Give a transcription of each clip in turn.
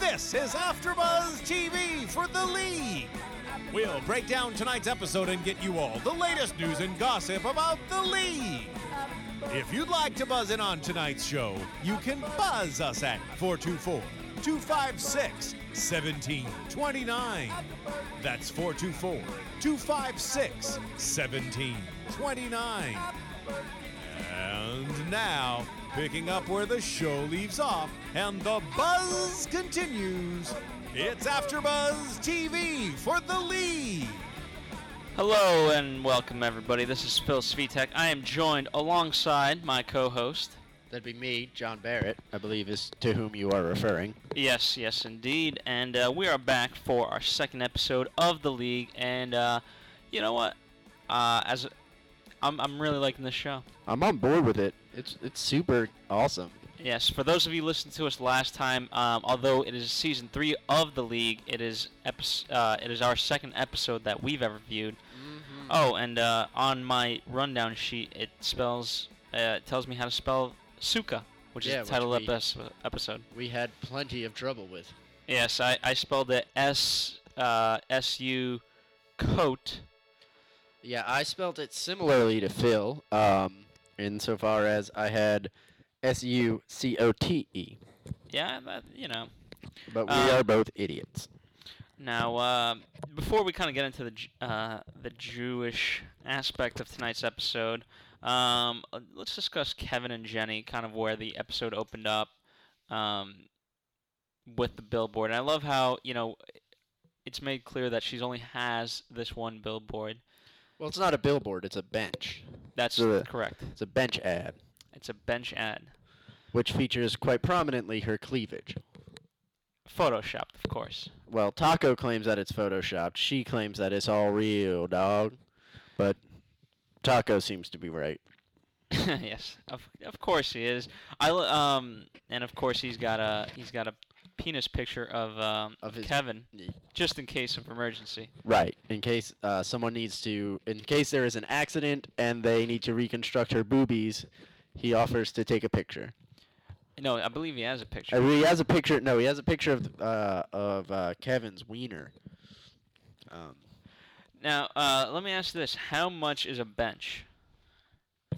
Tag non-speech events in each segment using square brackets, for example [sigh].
this is AfterBuzz TV for the League. We'll break down tonight's episode and get you all the latest news and gossip about the League. If you'd like to buzz in on tonight's show, you can buzz us at 424 256 1729. That's 424 256 1729. And now, picking up where the show leaves off and the buzz continues, it's AfterBuzz TV for the lead. Hello and welcome everybody. This is Phil Svitek. I am joined alongside my co-host. That'd be me, John Barrett, I believe is to whom you are referring. Yes, yes indeed. And uh, we are back for our second episode of the league. And uh, you know what? Uh, as I'm, I'm really liking this show. I'm on board with it. It's it's super awesome. Yes, for those of you listening to us last time, um, although it is season three of the league, it is epi- uh, it is our second episode that we've ever viewed. Oh, and uh, on my rundown sheet, it spells uh, it tells me how to spell Sukkah, which Yeah, is the title of we- this episode. We had plenty of trouble with. Yes, I, I spelled it S uh, S U coat. Yeah, I spelled it similarly to Phil, um, insofar as I had S U C O T E. Yeah, that, you know. But we Uh, are both idiots. Now, uh, before we kind of get into the uh, the Jewish aspect of tonight's episode, um, let's discuss Kevin and Jenny, kind of where the episode opened up um, with the billboard. And I love how you know it's made clear that she's only has this one billboard. Well, it's not a billboard, it's a bench. That's So the- correct. It's a bench ad, It's a bench ad, which features quite prominently her cleavage. photoshopped, of course. Well, Taco claims that it's photoshopped. She claims that it's all real, dog. But Taco seems to be right. [laughs] yes, of of course he is. I l- um and of course he's got a he's got a penis picture of um Of his- Kevin just in case of emergency. Right. In case uh, someone needs to, in case there is an accident and they need to reconstruct her boobies, he offers to take a picture. No, I believe he has a picture. Uh, he has a picture. No, he has a picture of uh, of uh, Kevin's wiener. Um, Now, uh, let me ask this: How much is a bench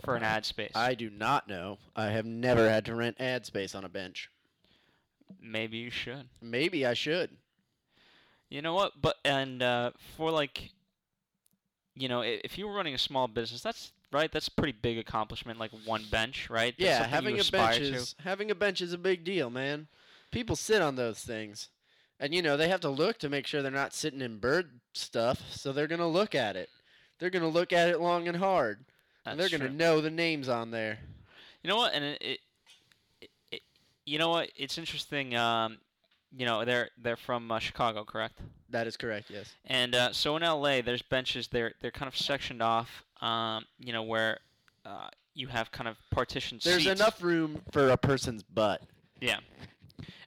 for an ad space? I do not know. I have never had to rent ad space on a bench. Maybe you should. Maybe I should. You know what? But and uh, for like, you know, if you were running a small business, that's right. That's a pretty big accomplishment. Like one bench, right? That's yeah, having a bench to. is having a bench is a big deal, man. People sit on those things, and you know they have to look to make sure they're not sitting in bird stuff. So they're gonna look at it. They're gonna look at it long and hard, that's and they're gonna know the names on there. You know what? And it, it you know what? It's interesting. Um, you know, they're they're from uh, Chicago, correct? That is correct. Yes. And uh, so in LA, there's benches. They're they're kind of sectioned off. Um, you know, where uh, you have kind of partitioned There's seats. enough room for a person's butt, Yeah.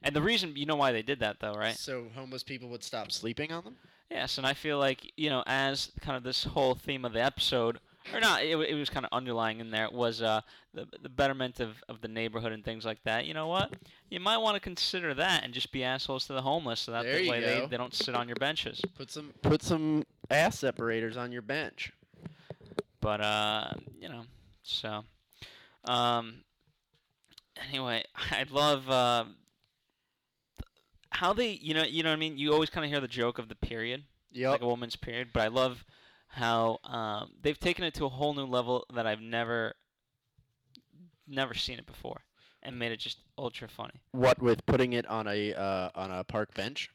And the reason you know why they did that though, right? so homeless people would stop sleeping on them. Yes, and I feel like you know, as kind of this whole theme of the episode, or not, it, it was kind of underlying in there was uh, the the betterment of, of the neighborhood and things like that. You know what? You might want to consider that and just be assholes to the homeless, so that There the you way they, they don't sit on your benches. Put some put some ass separators on your bench. But uh, you know, so um, anyway, [laughs] I love uh, how they, you know, you know what I mean. You always kind of hear the joke of the period. Yep. like a woman's period. But I love how um, they've taken it to a whole new level that I've never, never seen it before, and made it just ultra funny. what with putting it on a uh, on a park bench?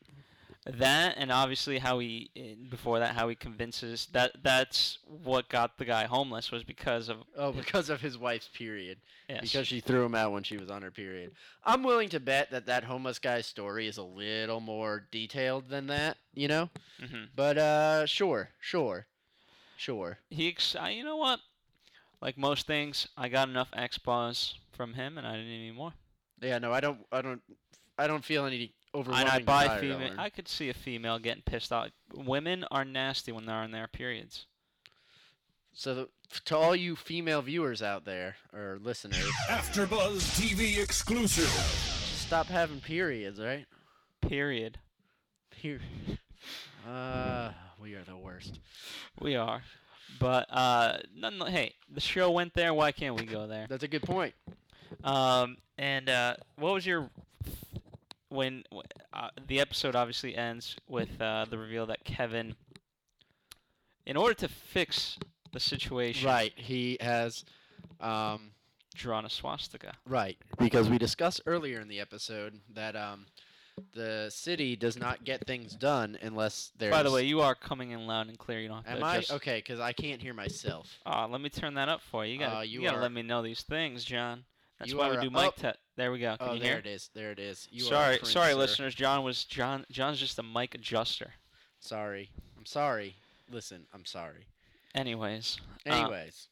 That and obviously how he eh, before that how he convinces that that's what got the guy homeless was because of Oh, because of his wife's period. yes. Because she threw him out when she was on her period. I'm willing to bet that that homeless guy's story is a little more detailed than that, you know? hmm But uh sure, sure. Sure. he ex- I, you know what like most things I got enough X buzz from him and I didn't need any more. Yeah, no, I don't I don't I don't feel any overwhelming. And I buy female. I could see a female getting pissed off. Women are nasty when they're on their periods. So the, to all you female viewers out there or listeners, AfterBuzz TV exclusive. stop having periods, right? Period. Period. [laughs] Uh, we are the worst. We are. But uh, none, hey, the show went there. Why can't we go there? That's a good point. Um, and uh, what was your when uh, the episode obviously ends with uh, the reveal that Kevin, in order to fix the situation, Right, he has um drawn a swastika. right because we discussed earlier in the episode that um the city does not get things done unless there's By the way, you are coming in loud and clear. You don't have Am to I okay? Because I can't hear myself. Aw, let me turn that up for you. You gotta, Uh, you you gotta are- let me know these things, John. That's why we do mic test. There we go. Can oh, you there hear? it is. There it is. You sorry, prince, sorry, sir. listeners. John was John. John's just a mic adjuster. Sorry. I'm sorry. Listen, I'm sorry. Anyways. uh, Anyways,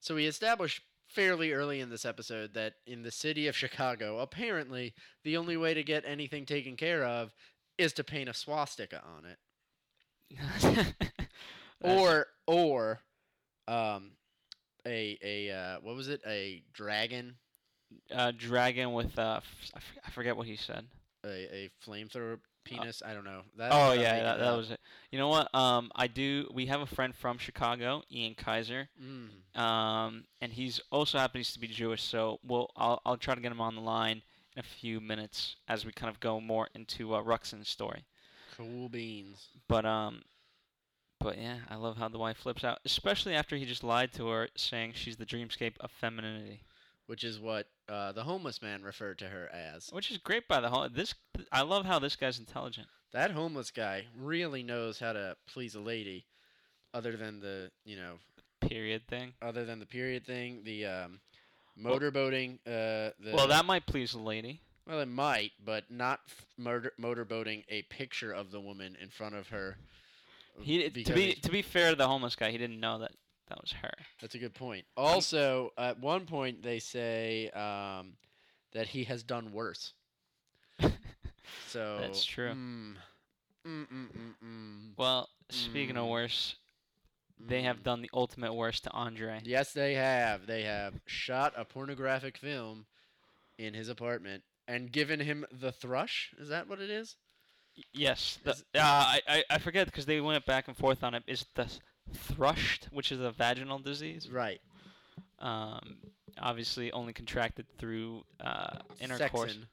so we established fairly early in this episode that in the city of Chicago, apparently the only way to get anything taken care of is to paint a swastika on it, [laughs] or or um a a uh, what was it? A dragon, uh, dragon with uh, f- I f- I forget what he said. a, a flamethrower penis. I don't know. That, Oh yeah, that, that was it. You know what? Um, I do. We have a friend from Chicago, Ian Kaiser. Mm. Um, and he's also happens to be Jewish. So we'll I'll I'll try to get him on the line in a few minutes as we kind of go more into uh, Ruxin's story. Cool beans. But um, but yeah, I love how the wife flips out, especially after he just lied to her, saying she's the dreamscape of femininity, Which is what uh, the homeless man referred to her as. which is great by the whole. This I love how this guy's intelligent. That homeless guy really knows how to please a lady, other than the you know, Period thing. other than the period thing, the um, motorboating. Uh, the Well, that might please a lady. well, it might, but not f- motor motorboating a picture of the woman in front of her. He to be to be fair to the homeless guy, he didn't know that that was her. That's a good point. Also, at one point they say um, that he has done worse. [laughs] So That's true. Mm, mm, mm, mm, mm, Well, speaking of worse, they have done the ultimate worst to Andre. Yes, they have. They have shot a pornographic film in his apartment and given him the thrush. Is that what it is? Yes, the, Is- uh, I, I forget because they went back and forth on it. Is the thrushed, which is a vaginal disease, Right. um, obviously only contracted through uh, intercourse, Sexin.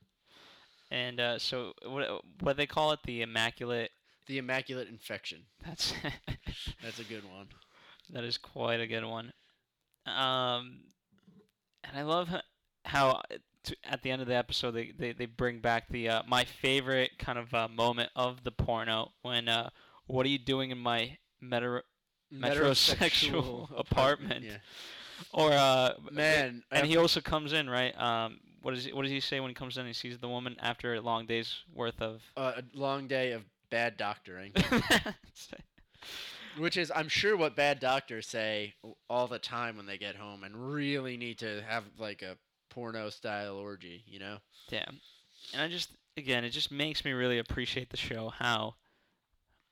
and uh, so what what they call it, the immaculate. The immaculate infection. That's [laughs] That's a good one. that is quite a good one. Um, and I love how at the end of the episode they, they, they bring back the uh, my favorite kind of uh, moment of the porno when uh, what are you doing in my meta Metrosexual [laughs] apartment. Yeah. or uh, Man, and he also comes in right um what is he, what does he say when he comes in and he sees the woman after a long day's worth of uh, a long day of bad doctoring, [laughs] which is, I'm sure, what bad doctors say all the time when they get home and really need to have like a porno style orgy. You know? Yeah, and I just again, it just makes me really appreciate the show how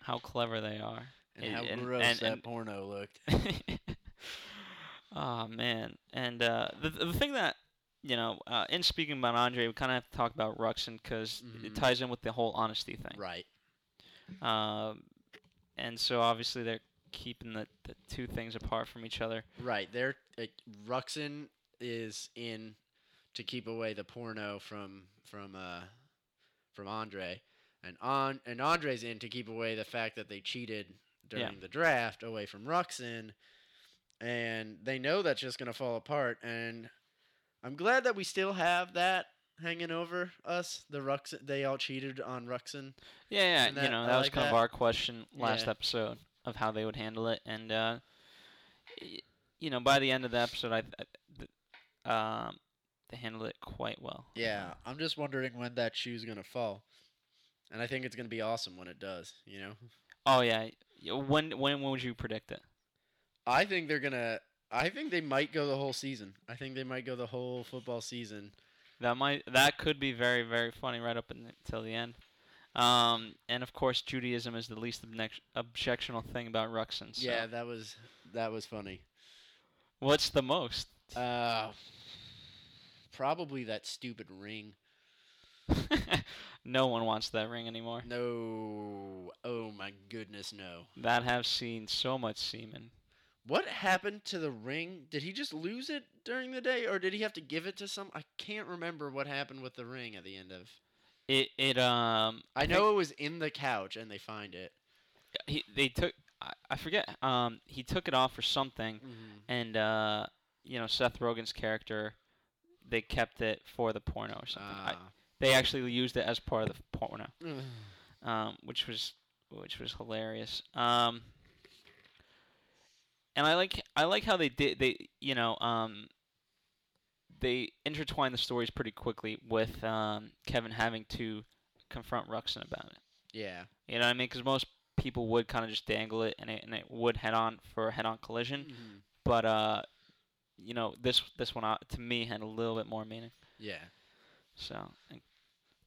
how clever they are. And And- how and- gross and- that porno looked. [laughs] oh man, and uh, the the thing that you know, uh, in speaking about Andre, we kind of have to talk about Ruxin because it Mhm. ties in with the whole honesty thing. Right. Um, and so obviously they're keeping the, the two things apart from each other. Right. They're uh, Ruxin is in to keep away the porno from from uh from Andre, and on and Andre's in to keep away the fact that they cheated during Yeah. the draft away from Ruxin, and they know that's just gonna fall apart. And I'm glad that we still have that hanging over us. The Ruxin, they all cheated on Ruxin. Yeah, yeah. that- you know, I that was like kind of our question last Yeah. episode of how they would handle it, and uh, you know, by the end of the episode, I, I um, they handled it quite well. Yeah, I'm just wondering when that shoe's gonna fall, and I think it's gonna be awesome when it does. You know, Oh yeah. When when when would you predict it? I think they're gonna. I think they might go the whole season. I think they might go the whole football season. That might that could be very very funny right up until the end. Um, and of course, Judaism is the least obnex- objectionable thing about Ruxin. So. Yeah, that was that was funny. What's the most? Uh, probably that stupid ring. [laughs] no one wants that ring anymore. No, oh my goodness, no. That have seen so much semen. What happened to the ring? Did he just lose it during the day, or did he have to give it to some? I can't remember what happened with the ring at the end of. It it um. I know it was in the couch, and they find it. he they took I, I forget um he took it off for something Mm-hmm. and uh you know Seth Rogen's character they kept it for the porno or something. I, Ah. They actually used it as part of the porno. Ugh. um, which was which was hilarious. Um, and I like I like how they did they you know um, they intertwined the stories pretty quickly with um, Kevin having to confront Ruxin about it. yeah. You know what I mean? Because most people would kind of just dangle it and it and it would head on for a head on collision, Mhm. but uh, you know this this one uh, to me had a little bit more meaning. Yeah. So and,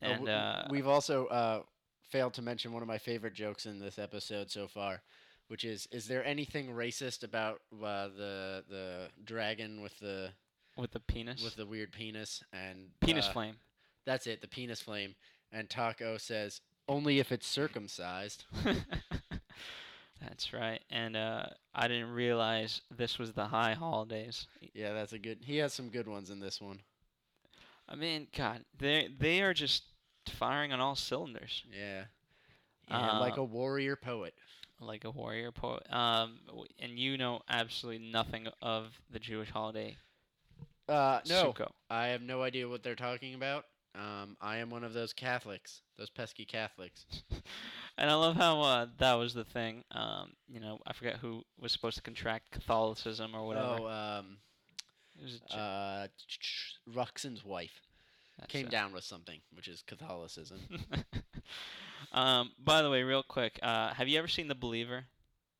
and w- uh, we've also uh, failed to mention one of my favorite jokes in this episode so far, which is: Is there anything racist about uh, the the dragon with the with the penis with the weird penis and penis uh, flame. That's it, the penis flame. And Taco says, "Only if it's circumcised." [laughs] That's right. And uh, I didn't realize this was the high holidays. Yeah, that's a good. He has some good ones in this one. I mean, God, they they are just firing on all cylinders, Yeah. Like Uh, a warrior poet. like a warrior poet. Um, and you know absolutely nothing of the Jewish holiday Uh, no, Sukkot. I have no idea what they're talking about. Um, I am one of those Catholics, those pesky Catholics. [laughs] And I love how uh, that was the thing. Um, you know, I forget who was supposed to contract Catholicism or whatever. Oh, um, it was a Ju- uh, Ruxin's wife that's came it. down with something, which is Catholicism. [laughs] um, by the way, real quick, uh, have you ever seen The Believer?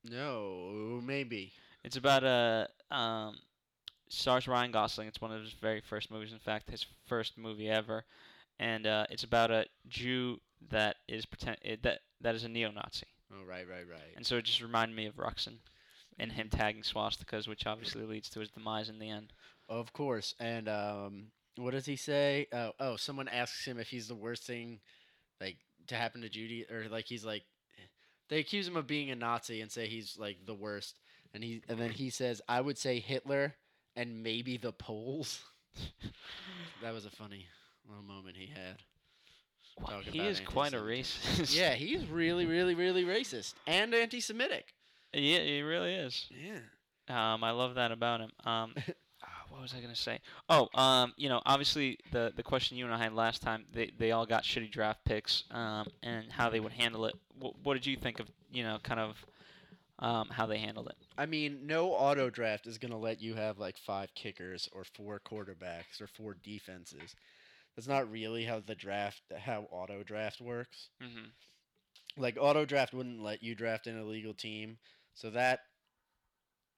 no, maybe. It's about a um, stars Ryan Gosling. It's one of his very first movies. In fact, his first movie ever, and uh, it's about a Jew that is pretend eh, that that is a neo-Nazi, Oh, right, right, right. and so it just reminded me of Ruxin and him tagging swastikas, which obviously leads to his demise in the end. Of course. And um, what does he say? Oh, oh, someone asks him if he's the worst thing, like to happen to Judy, or like he's like, they accuse him of being a Nazi and say he's like the worst, and he and then he says, I would say Hitler and maybe the Poles. [laughs] that was a funny little moment he had. Talk he is quite a racist. yeah, [laughs] he's really, really, really racist and anti-Semitic. yeah, he really is. Yeah. Um, I love that about him. Um, [laughs] what was I gonna say? Oh, um, you know, obviously the the question you and I had last time, they they all got shitty draft picks, um, and how they would handle it. What, what did you think of, you know, kind of, um, how they handled it? I mean, no auto draft is going to let you have like five kickers or four quarterbacks or four defenses. That's not really how the draft, how auto draft works. Mm-hmm. Like auto draft wouldn't let you draft an illegal team, so that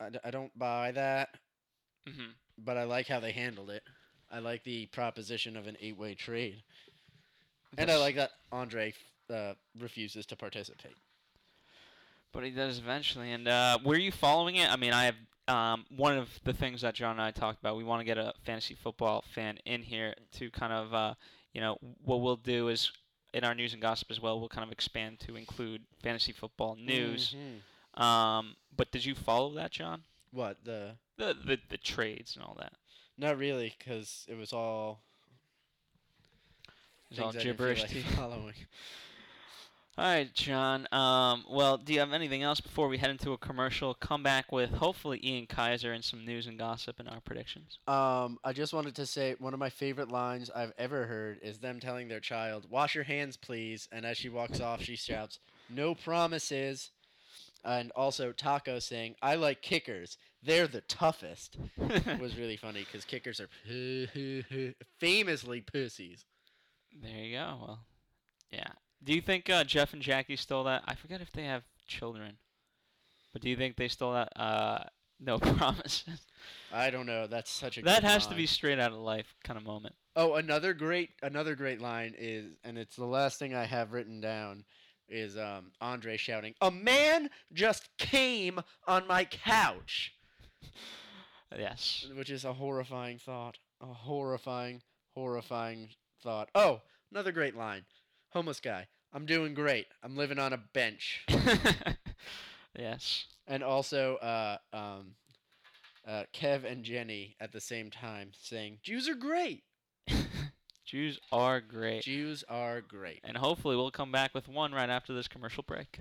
I, d- I don't buy that. Mm-hmm. But I like how they handled it. I like the proposition of an eight-way trade, and I like that Andre uh, refuses to participate. But he does eventually. And uh, were you following it? I mean, I have um, one of the things that John and I talked about. We want to get a fantasy football fan in here to kind of, uh, you know, what we'll do is in our news and gossip as well. We'll kind of expand to include fantasy football news. Mhm. Um, but did you follow that, John? What the? The the, the trades and all that. Not really, because it was all It's all things I didn't feel gibberish. like following. [laughs] [laughs] All right, John. Um, well, do you have anything else before we head into a commercial? Come back with hopefully Ian Kaiser and some news and gossip and our predictions. Um, I just wanted to say one of my favorite lines I've ever heard is them telling their child, "Wash your hands, please." And as she walks off, she shouts, "No promises." And also Taco saying, "I like kickers. They're the toughest." [laughs] was really funny because kickers are famously pussies. There you go. Well, yeah. Do you think uh, Jeff and Jackie stole that? I forget if they have children, but do you think they stole that? Uh, [laughs] no [laughs] promises. I don't know. That's such a that has to be straight out of life kind of moment. Oh, another great another great line is, and it's the last thing I have written down, is um, Andre shouting, "A man just came on my couch," [laughs] Yes. which is a horrifying thought. A horrifying, horrifying thought. Oh, another great line. Homeless guy. I'm doing great. I'm living on a bench. [laughs] yes. And also, uh, um, uh, Kev and Jenny at the same time saying, "Jews are great. [laughs] Jews are great. Jews are great." And hopefully we'll come back with one right after this commercial break.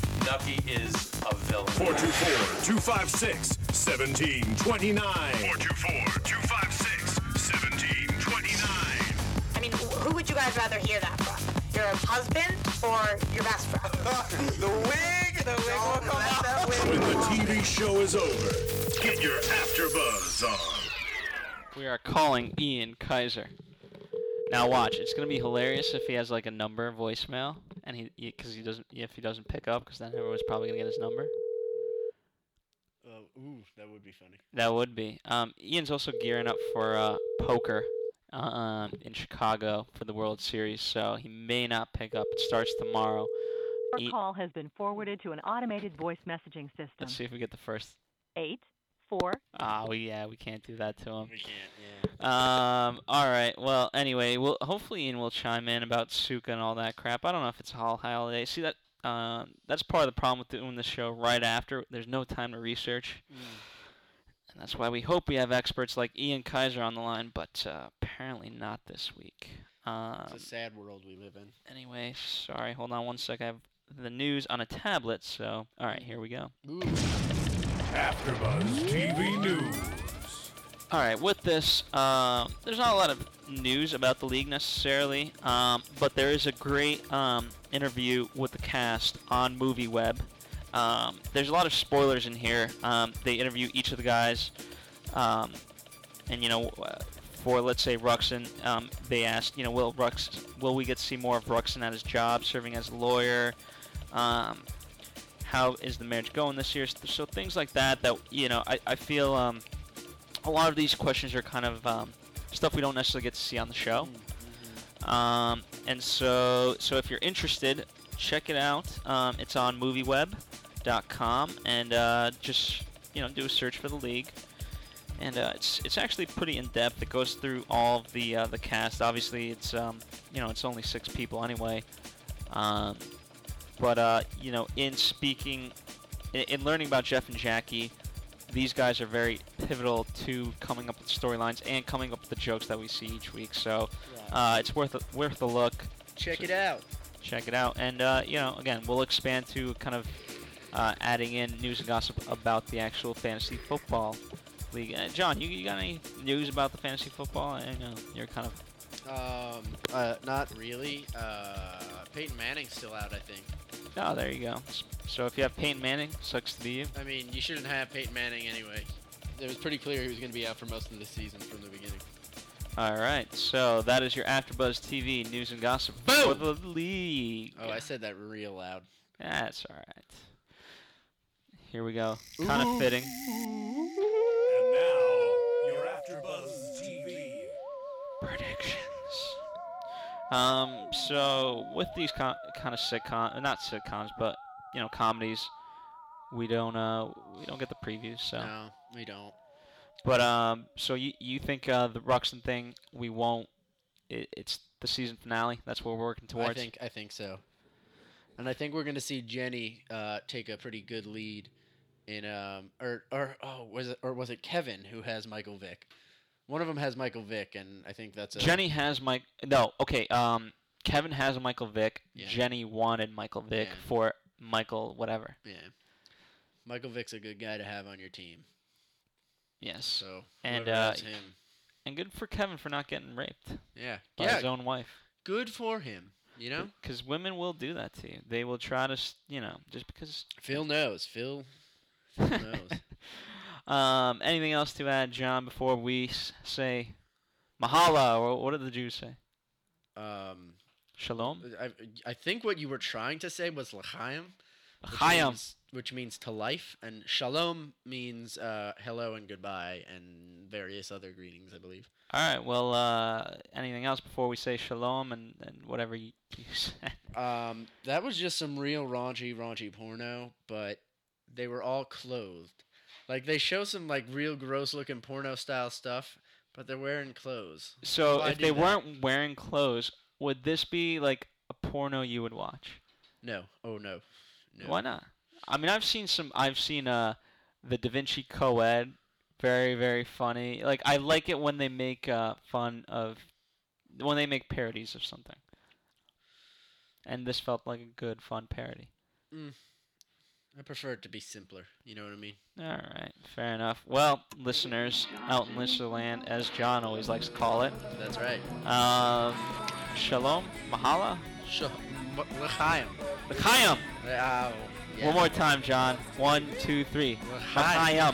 Nucky is a villain. 424-256-1729. 424-256-1729. I mean, who would you guys rather hear that from? Your husband or your best friend? [laughs] the wig! The wig will come out. When the TV show is over, get your AfterBuzz on. We are calling Ian Kaiser. Now watch, it's gonna be hilarious if he has like a number voicemail, and he because he, doesn't if he doesn't pick up, because then everyone's probably gonna get his number. Oh, ooh, that would be funny. That would be. Um, Ian's also gearing up for uh, poker uh, um, in Chicago for the World Series, so he may not pick up. It starts tomorrow. Your E- call has been forwarded to an automated voice messaging system. Let's see if we get the first. Eight, four, Ah, we yeah, we can't do that to him. We can't. Yeah. Um. All right. Well. Anyway, we'll hopefully Ian will chime in about Sukkah and all that crap. I don't know if it's a holiday. See that? Um. That's part of the problem with doing the show right after. There's no time to research, and that's why we hope we have experts like Ian Kaiser on the line. But uh, apparently not this week. Um. It's a sad world we live in. Anyway, sorry. Hold on one sec. I have the news on a tablet. So, all right, here we go. Ooh. AfterBuzz TV News. All right, with this, um, there's not a lot of news about the league necessarily, um, but there is a great um, interview with the cast on MovieWeb. Um, there's a lot of spoilers in here. Um, they interview each of the guys, um, and you know, uh, for let's say Ruxin, they asked, you know, will Rux, will we get to see more of Ruxin at his job, serving as a lawyer? How is the marriage going this year? So things like that. That you know, I, I feel. A lot of these questions are kind of um, stuff we don't necessarily get to see on the show. Um, and so, so if you're interested, check it out. Um, it's on MovieWeb.com, and uh, just you know do a search for the league. And uh, it's it's actually pretty in depth. It goes through all of the uh, the cast. Obviously, it's um, you know it's only six people anyway. Um, but uh, you know, in speaking, in, in learning about Jeff and Jackie, these guys are very pivotal to coming up with storylines and coming up with the jokes that we see each week. So uh, it's worth a, worth a look. Check it out. Check it out, and uh, you know, again, we'll expand to kind of uh, adding in news and gossip about the actual fantasy football league. Uh, John, you, you got any news about the fantasy football? I know you're kind of Um, uh, not really. Uh, Peyton Manning's still out, I think. Oh, there you go. So if you have Peyton Manning, sucks to be you. I mean, you shouldn't have Peyton Manning anyway. It was pretty clear he was going to be out for most of the season from the beginning. All right, so that is your AfterBuzz TV news and gossip for the league. Oh, I said that real loud. That's all right. Here we go. Kind of fitting. Um, so with these kind of sitcom, not sitcoms, but you know comedies, we don't uh we don't get the previews. So. No, we don't. But um, so you you think uh, the Ruxin thing we won't? It, it's the season finale. That's what we're working towards. I think I think so. And I think we're going to see Jenny uh, take a pretty good lead in um or or oh was it or was it Kevin who has Michael Vick? One of them has Michael Vick, and I think that's a, Jenny has Mike. No, okay. Um, Kevin has Michael Vick. Yeah. Jenny wanted Michael Vick Yeah. for Michael whatever. Yeah, Michael Vick's a good guy to have on your team. Yes. So and whoever uh, has him, and good for Kevin for not getting raped yeah, by yeah, his own wife. good for him. You know, Because women will do that to you. They will try to, s- you know, just because. Phil knows. Phil, Phil [laughs] knows. Um, anything else to add, John, before we s- say Mahala, or what did the Jews say? um, Shalom? I I think what you were trying to say was l'chaim. which L'chaim. means- which means to life, and shalom means uh, hello and goodbye, and various other greetings, I believe. All right. Well, uh, anything else before we say shalom and, and whatever you, you [laughs] said? Um, that was just some real raunchy, raunchy porno, but they were all clothed. Like they show some like real gross looking porno style stuff, but they're wearing clothes. So Why if they that? weren't wearing clothes, would this be like a porno you would watch? No, oh no, no. Why not? I mean, I've seen some. I've seen uh, the Da Vinci Co-ed, very very funny. Like I like it when they make uh fun of, when they make parodies of something. And this felt like a good fun parody. I prefer it to be simpler. You know what I mean? All right, fair enough. Well, listeners out in Listerland, as John always likes to call it, That's right. um, shalom, mahala, Sh- l'chaim. l'chaim. Yeah. One more time, John. One, two, three. L'chaim.